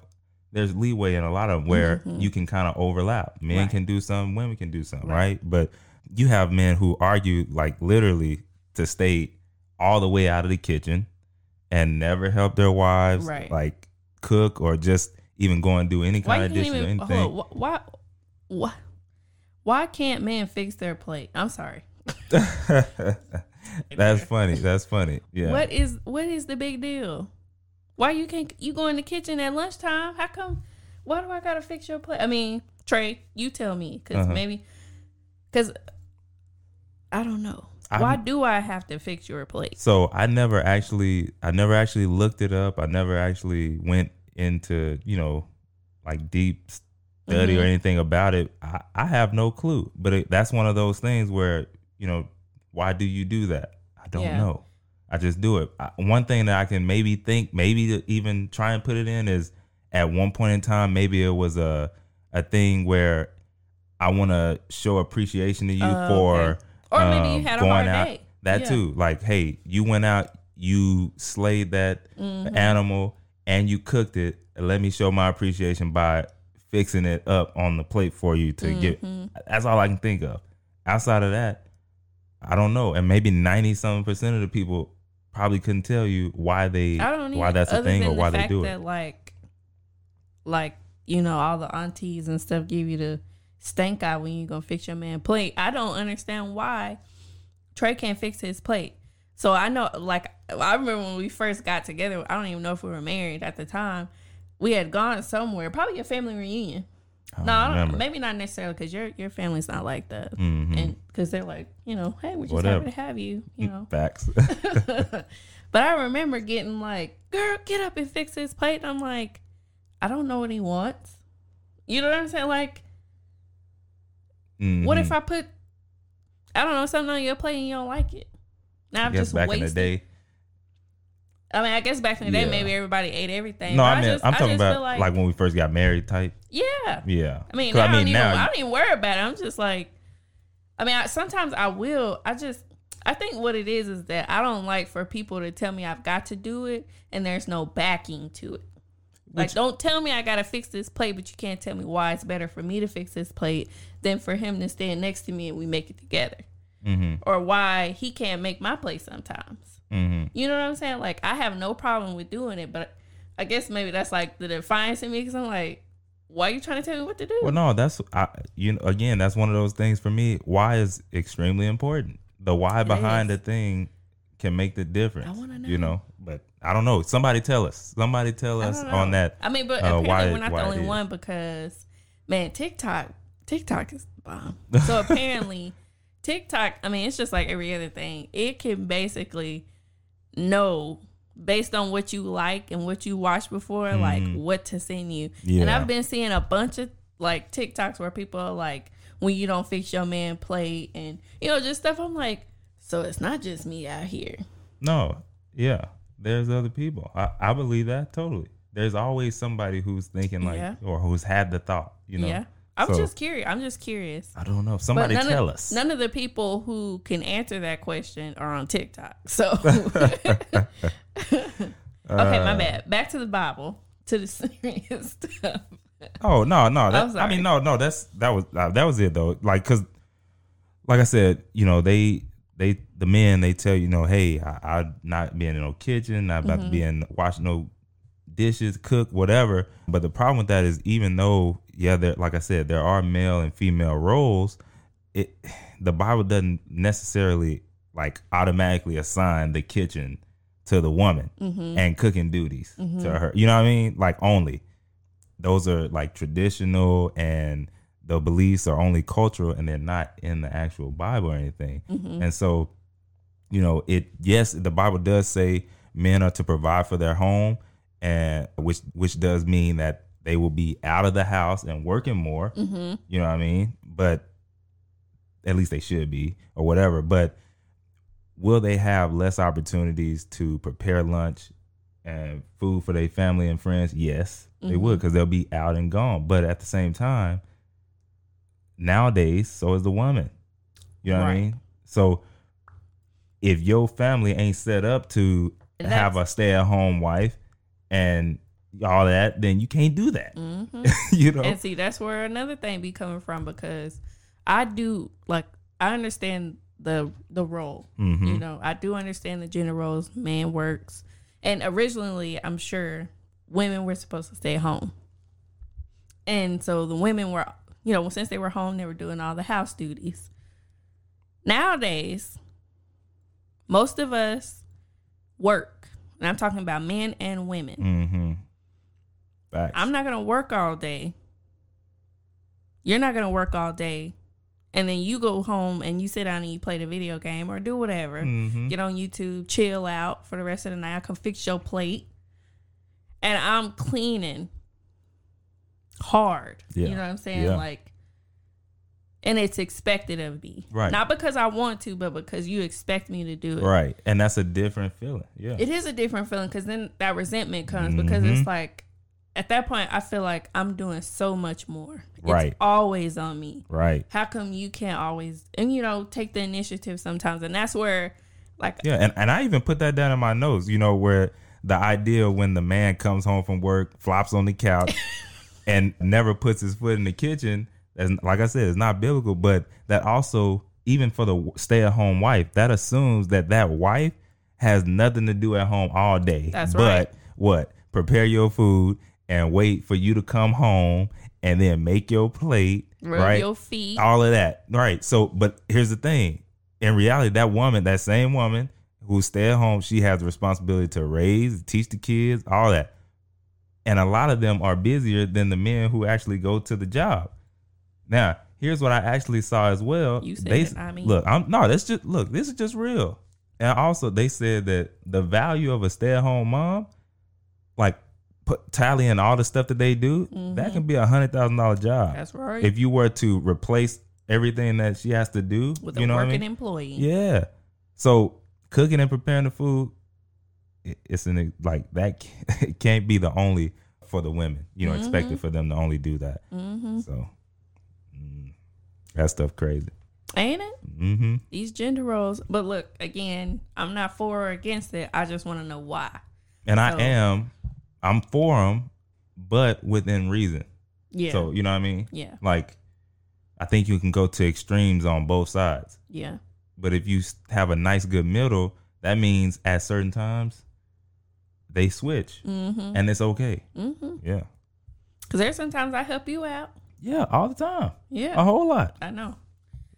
there's leeway in a lot of them where Mhm. you can kind of overlap. Men Right. can do something, women can do something, Right. right? But you have men who argue like literally to stay all the way out of the kitchen and never help their wives Right. like cook or just even go and do any kind of can't or anything. on, why why why can't men fix their plate? I'm sorry. That's funny. That's funny. Yeah. What is what is the big deal? Why you can't you go in the kitchen at lunchtime? How come? Why do I gotta fix your plate? I mean, Trey, you tell me because Uh-huh. maybe because I don't know. I'm- Why do I have to fix your plate? So I never actually, I never actually looked it up. I never actually went into, you know, like deep study or Mhm. anything about it. I, I have no clue. But it, that's one of those things where, you know, why do you do that? I don't Yeah. know. I just do it. I, one thing that I can maybe think, maybe even try and put it in is at one point in time, maybe it was a a thing where I want to show appreciation to you Oh, for okay. Or maybe um, you had a going hard out. day. That Yeah. too. Like, hey, you went out, you slayed that Mhm. animal, and you cooked it. Let me show my appreciation by fixing it up on the plate for you to get. Mhm. That's all I can think of. Outside of that, I don't know, and maybe ninety something percent of the people probably couldn't tell you why they I don't why that's a thing or the why they do that, it. Like, like you know, all the aunties and stuff give you the stank eye when you gonna fix your man plate. I don't understand why Trey can't fix his plate. So I know, like, I remember when we first got together. I don't even know if we were married at the time. We had gone somewhere, probably a family reunion. I no, I don't, maybe not necessarily because your your family's not like that, Mhm. and because they're like, you know, hey, we're just Whatever. happy to have you, you know. Facts. but I remember getting like, girl, get up and fix his plate. And I'm like, I don't know what he wants. You know what I'm saying? Like, what Mhm. if I put, I don't know, something on your plate and you don't like it? Now I guess just back wasted. in the day. I mean, I guess back in the day, Yeah. maybe everybody ate everything. No, I mean just, I'm I talking just about feel like, when we first got married type. yeah. Yeah. I mean, now I, don't even, I don't even worry about it. I'm just like, I mean, I, sometimes I will. I just, I think what it is is that I don't like for people to tell me I've got to do it and there's no backing to it. Like, Which- don't tell me I got to fix this plate, but you can't tell me why it's better for me to fix this plate than for him to stand next to me and we make it together. Mhm. Or why he can't make my plate sometimes. Mhm. You know what I'm saying? Like, I have no problem with doing it, but I guess maybe that's like the defiance in me because I'm like, why are you trying to tell me what to do? Well, no, that's I, you know again that's one of those things for me. Why is extremely important. The why behind the thing can make the difference. I wanna You know. know, but I don't know. Somebody tell us. Somebody tell us on that. I mean, but uh, apparently why- we're not the only one because man, TikTok, TikTok is the bomb. So apparently, TikTok. I mean, it's just like every other thing. It can basically know based on what you like and what you watched before, like mm-hmm. what to send you. And I've been seeing a bunch of like TikToks where people are like, when you don't fix your man plate and you know just stuff. I'm like, so it's not just me out here. No, yeah, there's other people. I, I believe that totally. There's always somebody who's thinking like, Yeah. or who's had the thought. You know. yeah, I'm So, just curious. I'm just curious. I don't know. Somebody tell of, us. None of the people who can answer that question are on TikTok. So Okay, Uh, my bad. Back to the Bible. To the serious stuff. Oh no, no. That, I mean, no, no. That's that was uh, that was it though. Like, cause, like I said, you know, they they the men they tell you, you know, hey, I, I not being in no kitchen, not about to be in washing no dishes, cook, whatever. But the problem with that is, even though, yeah, there, like I said, there are male and female roles. It the Bible doesn't necessarily like automatically assign the kitchen to the woman mm-hmm. and cooking duties to mm-hmm. her. You know what I mean? Like only those are like traditional and the beliefs are only cultural and they're not in the actual Bible or anything. Mm-hmm. And so, you know, it yes, the Bible does say men are to provide for their home and which which does mean that they will be out of the house and working more. Mm-hmm. You know what I mean? But at least they should be or whatever. But will they have less opportunities to prepare lunch and food for their family and friends? Yes, they would because they'll be out and gone. But at the same time, nowadays, so is the woman. You know what I Right. mean? So if your family ain't set up to And have a stay at home wife and all that, then you can't do that. hmm you know? And see, that's where another thing be coming from because I do like I understand the the role. Mhm. You know, I do understand the gender roles. Man works, and originally, I'm sure women were supposed to stay home, and so the women were, you know, since they were home, they were doing all the house duties. Nowadays, most of us work, and I'm talking about men and women. Mm-hmm. Facts. I'm not gonna work all day. You're not gonna work all day, and then you go home and you sit down and you play the video game or do whatever. Mhm. Get on YouTube, chill out for the rest of the night. I can fix your plate, and I'm cleaning hard. Yeah. You know what I'm saying? Yeah. Like, and it's expected of me, Right. Not because I want to, but because you expect me to do it. Right. And that's a different feeling. Yeah. It is a different feeling because then that resentment comes because Mhm. it's like at that point I feel like I'm doing so much more. Right. It's always on me. right. How come you can't always and you know take the initiative sometimes and that's where like Yeah. And, and I even put that down in my notes, you know, where the idea when the man comes home from work, flops on the couch, and never puts his foot in the kitchen, as like I said, it's not biblical, but that also even for the stay at home wife, that assumes that that wife has nothing to do at home all day. That's but right. what? Prepare your food and wait for you to come home and then make your plate, Rub right? your feet. all of that. Right. So, but here's the thing. In reality, that woman, that same woman who stay at home, she has the responsibility to raise, teach the kids, all that. And a lot of them are busier than the men who actually go to the job. Now, here's what I actually saw as well. You said they it, I mean. look, I'm no, that's just look, this is just real. And also they said that the value of a stay-at-home mom, like put tallying all the stuff that they do, that can be a hundred thousand dollar job Mm-hmm. That's right. if you were to replace everything that she has to do With you a know what I working mean? employee. Yeah. So cooking and preparing the food, it's an like that. Can't, it can't be the only for the women. You know, expected for them to only do that. Mm-hmm. So mm, that stuff crazy. Ain't it? hmm These gender roles. But look, again, I'm not for or against it. I just want to know why. And I am, I'm for them, but within reason. Yeah. So you know what I mean? yeah. Like, I think you can go to extremes on both sides. Yeah. But if you have a nice good middle, that means at certain times they switch, Mm-hmm. and it's okay. Mm-hmm. Yeah, Because there's sometimes I help you out. yeah, all the time, Yeah. a whole lot. I know.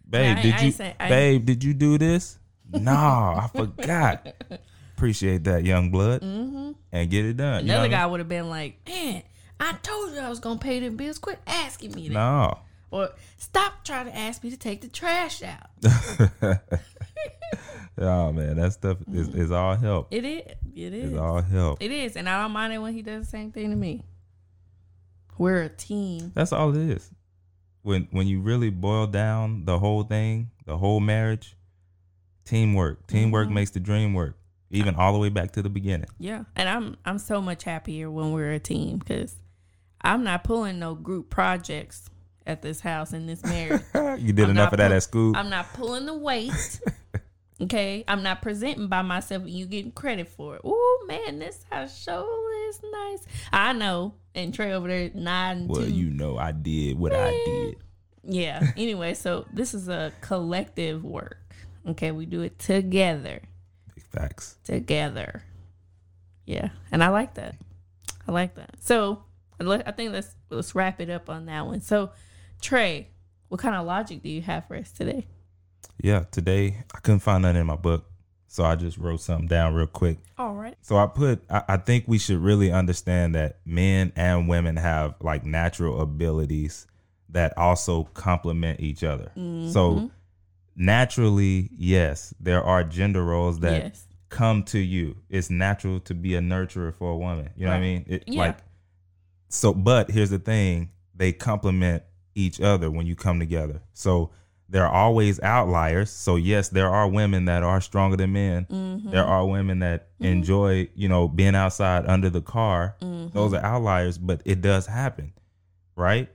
Babe, I- did I you, ain't say- I- babe, did you do this? no, I forgot. Appreciate that, young blood, Mm-hmm. And get it done. You know Another I guy would have been like, man, I told you I was going to pay them bills. Quit asking me that. No. Or stop trying to ask me to take the trash out. oh man, that stuff is, is all help. It is. It is. It's all help. It is. And I don't mind it when he does the same thing to me. We're a team. That's all it is. When when you really boil down the whole thing, the whole marriage, teamwork. Teamwork Mm-hmm. makes the dream work. Even all the way back to the beginning. Yeah. And I'm I'm so much happier when we're a team because I'm not pulling no group projects at this house in this marriage. you did I'm enough of that pull- at school. I'm not pulling the weight. Okay, I'm not presenting by myself and you getting credit for it. Oh man, this house show is nice. I know. And Trey over there nodding well, too. you know I did what I did. Yeah. Anyway, so this is a collective work. Okay, we do it together. Facts. Together. Yeah, and I like that. I like that. So I think let's let's wrap it up on that one. So Trey, what kind of logic do you have for us today? Yeah, today I couldn't find nothing in my book. So I just wrote something down real quick. All right. So I put I, I think we should really understand that men and women have like natural abilities that also complement each other. Mm-hmm. So naturally, yes, there are gender roles that yes. come to you. It's natural to be a nurturer for a woman. You know what I mean? It, Yeah. Like so, but here's the thing: they complement each other when you come together. So there are always outliers. So yes, there are women that are stronger than men. Mm-hmm. There are women that enjoy, you know, being outside under the car. Mm-hmm. Those are outliers, but it does happen, right?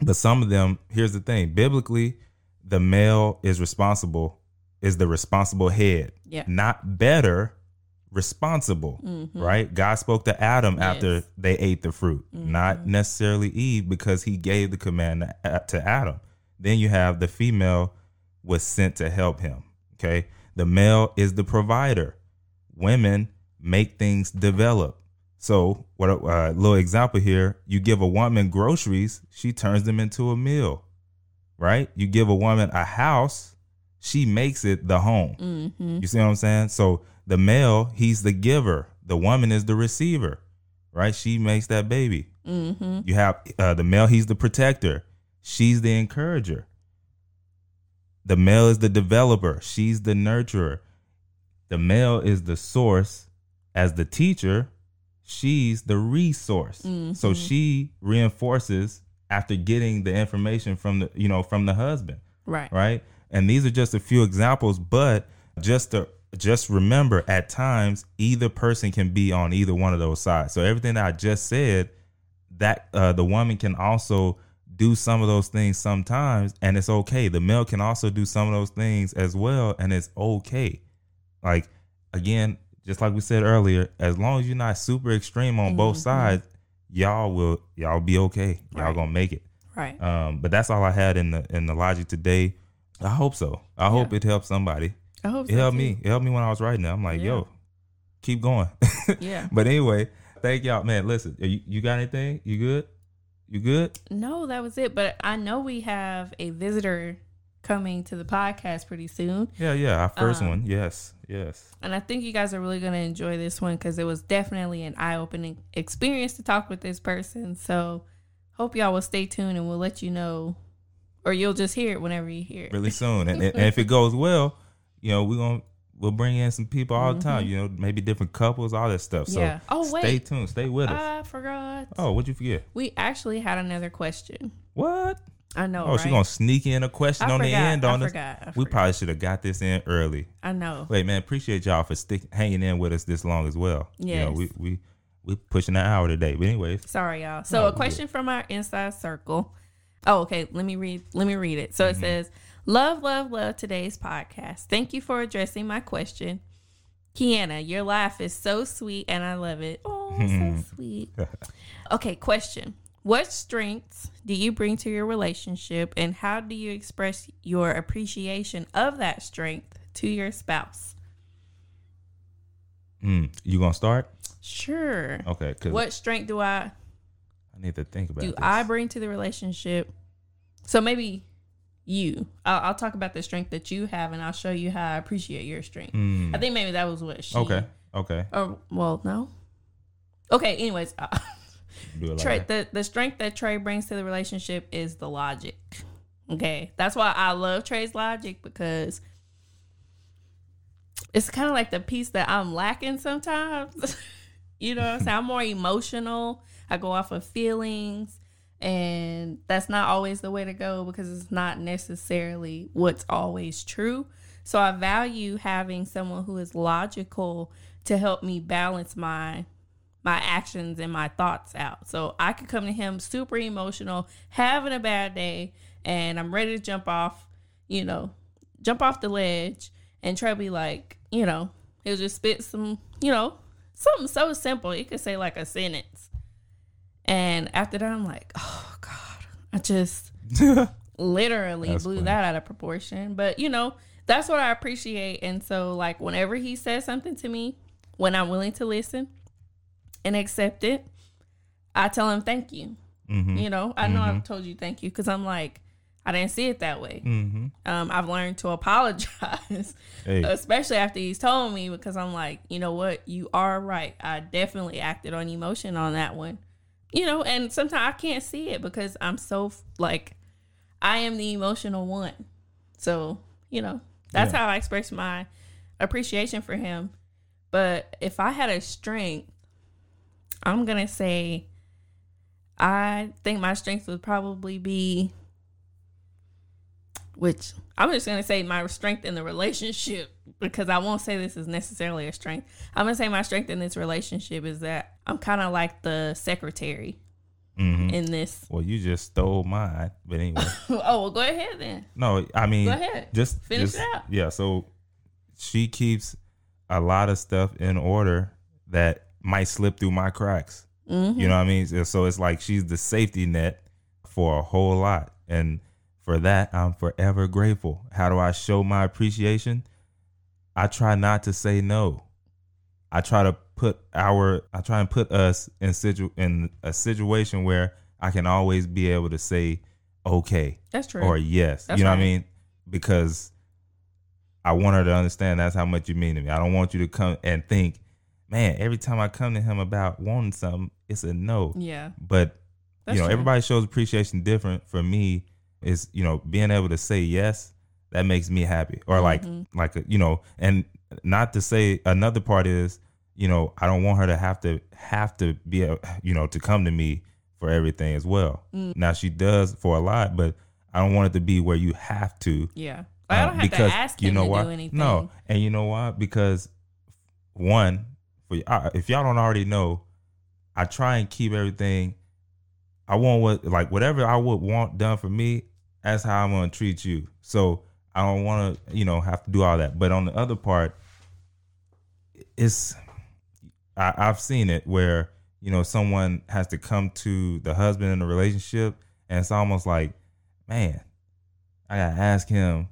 But some of them, here's the thing: biblically, the male is responsible, is the responsible head Yeah. not better, responsible, right? God spoke to Adam after they ate the fruit, not necessarily Eve because he gave the command to to Adam. Then you have the female was sent to help him, okay? The male is the provider. Women make things develop. So, what a uh, little example here, you give a woman groceries, she turns them into a meal. Right? You give a woman a house, she makes it the home. Mm-hmm. You see what I'm saying? So the male, he's the giver. The woman is the receiver, right? She makes that baby. Mm-hmm. You have uh, the male, he's the protector. She's the encourager. The male is the developer. She's the nurturer. The male is the source as the teacher. She's the resource. So she reinforces after getting the information from the you know from the husband Right. right? And these are just a few examples, but just to just remember at times either person can be on either one of those sides. So everything that I just said, that uh, the woman can also do some of those things sometimes, and it's okay. The male can also do some of those things as well, and it's okay. Like again, just like we said earlier, as long as you're not super extreme on both sides, y'all will y'all be okay. Y'all Right. gonna make it. Right. Um, but that's all I had in the in the logic today. I hope so. I hope it helps somebody. I hope It so helped too. me. It helped me when I was writing it. I'm like, Yeah. yo, keep going. Yeah. but anyway, thank y'all, man. Listen, you, you got anything? You good? You good? No, that was it. But I know we have a visitor coming to the podcast pretty soon. Yeah, yeah. Our first Um, one. Yes, yes. And I think you guys are really going to enjoy this one because it was definitely an eye opening experience to talk with this person. So hope y'all will stay tuned and we'll let you know, or you'll just hear it whenever you hear it. Really soon, and, and if it goes well, you know, we're gonna we'll bring in some people all the time. You know, maybe different couples, all that stuff. So Mm-hmm. Yeah. Oh, stay tuned. Stay with us. I forgot. oh, what'd you forget? We actually had another question. What? I know. Oh, right? she gonna sneak in a question I on the forgot, end I on us. forgot, I We forgot. probably should have got this in early. I know. Wait, man, appreciate y'all for stick hanging in with us this long as well. You know, we we we pushing an hour today. But anyways, Sorry, y'all. So No, a question from our inside circle. Oh, okay. Let me read. Let me read it. So it mm-hmm. says, "Love, love, love today's podcast. Thank you for addressing my question, Kiana. Your laugh is so sweet, and I love it. Oh, so sweet. Okay, question: What strengths do you bring to your relationship, and how do you express your appreciation of that strength to your spouse? mm, you gonna start? Sure. Okay, What strength do I I need to think about do this. I bring to the relationship? So maybe you. I'll, I'll talk about the strength that you have, and I'll show you how I appreciate your strength. Mm, I think maybe that was what she. okay, okay. Or well, no. Okay. Anyways, uh, Do like Trey, the the strength that Trey brings to the relationship is the logic. Okay, that's why I love Trey's logic because it's kind of like the piece that I'm lacking sometimes. you know what I'm saying? I'm more emotional. I go off of feelings, and that's not always the way to go because it's not necessarily what's always true. So I value having someone who is logical to help me balance my my actions and my thoughts out. So I could come to him super emotional, having a bad day, and I'm ready to jump off, you know, jump off the ledge and try to be like, you know, he'll just spit some, you know, something so simple. He could say like a sentence. And after that, I'm like, oh God, I just literally That's blew funny. that out of proportion. But you know, that's what I appreciate. And so, like, whenever he says something to me, when I'm willing to listen and accept it, I tell him thank you. Mhm. You know, I know I've told you thank you because I'm like, I didn't see it that way. Mm-hmm. Um, I've learned to apologize, Hey, especially after he's told me because I'm like, you know what, you are right. I definitely acted on emotion on that one. You know, and sometimes I can't see it because I'm so like, I am the emotional one. So you know, that's Yeah. how I express my appreciation for him. But if I had a strength, I'm gonna say I think my strength would probably be which I'm just gonna say my strength in the relationship because I won't say this is necessarily a strength. I'm gonna say my strength in this relationship is that I'm kind of like the secretary mhm. in this. well, you just stole mine. But anyway, oh well, go ahead then. no, I mean, Go ahead. just Finish just- it out. Yeah, so she keeps a lot of stuff in order that might slip through my cracks. Mm-hmm. You know what I mean? So it's like she's the safety net for a whole lot. And for that, I'm forever grateful. How do I show my appreciation? I try not to say no. I try to put our I try and put us in situ in a situation where I can always be able to say okay That's true. or yes. That's you know what I mean? Because I want her to understand that's how much you mean to me. I don't want you to come and think, man, every time I come to him about wanting something, it's a no. yeah, But that's you know, true. everybody shows appreciation different. For me, is you know being able to say yes that makes me happy, or like Mhm. like you know, and not to say another part is you know I don't want her to have to have to be a, you know to come to me for everything as well. Mm. Now she does for a lot, but I don't want it to be where you have to. Yeah, I uh, don't have to ask you know to why? do anything. No, and you know why? Because one, for uh, if y'all don't already know, I try and keep everything. I want what like whatever I would want done for me. That's how I'm gonna treat you. So I don't want to, you know, have to do all that. But on the other part, it's I, I've seen it where you know someone has to come to the husband in the relationship, and it's almost like, man, I gotta ask him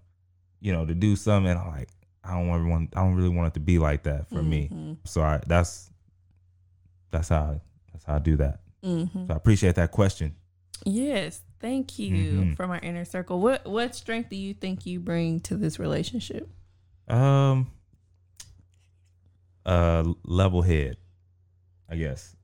you know, to do something. I'm like, I don't want. I don't really want it to be like that for me. Mhm. So I, that's that's how that's how I do that. Mhm. So I appreciate that question. Yes, thank you Mhm. from our inner circle. What what strength do you think you bring to this relationship? Um, uh, level head, I guess.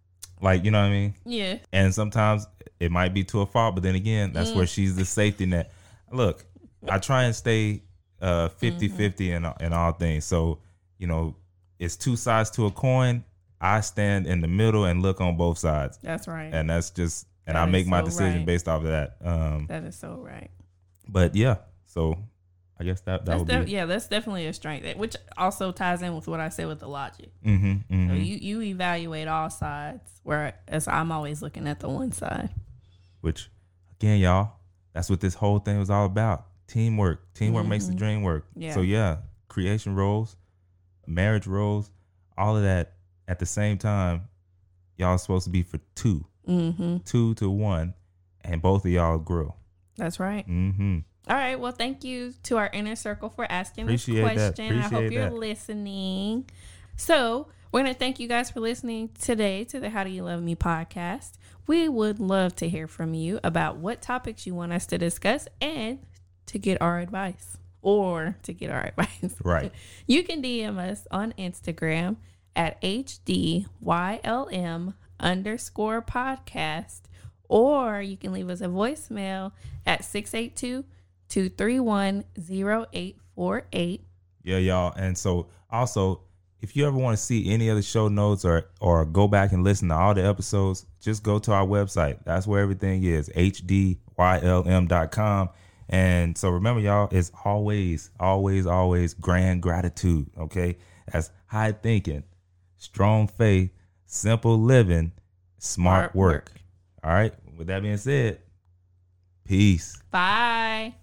Like you know what I mean. Yeah. And sometimes it might be to a fault, but then again, that's Mm. where she's the safety net. Look, I try and stay uh 50-50 in in all things. So you know, it's two sides to a coin. I stand in the middle and look on both sides, That's right. and that's just and That I make my so decision right. based off of that. Um, that is so right. but yeah, so I guess that that That's would def- be. yeah, that's definitely a strength, which also ties in with what I said with the logic. Mm-hmm, mm-hmm. So you you evaluate all sides, whereas I'm always looking at the one side. Which, again, y'all, that's what this whole thing was all about. Teamwork. Teamwork makes the Mhm. dream work. Yeah. So yeah, creation roles, marriage roles, all of that at the same time. Y'all are supposed to be for two, Mm-hmm. two to one, and both of y'all grow. That's right. Mm-hmm. All right. Well, thank you to our inner circle for asking Appreciate this question. I hope you're that. listening. So, we're going to thank you guys for listening today to the How Do You Love Me podcast. We would love to hear from you about what topics you want us to discuss and to get our advice or to get our advice. Right. You can DM us on Instagram at HDYLM underscore podcast, or you can leave us a voicemail at 682 231 0848. Yeah, y'all. And so also, if you ever want to see any of the show notes or or go back and listen to all the episodes, just go to our website. That's where everything is. HDYLM.com. And so remember, y'all, it's always, always, always grand gratitude. Okay. That's high thinking, strong faith, simple living, smart Smart work. work. All right. With that being said, peace. Bye.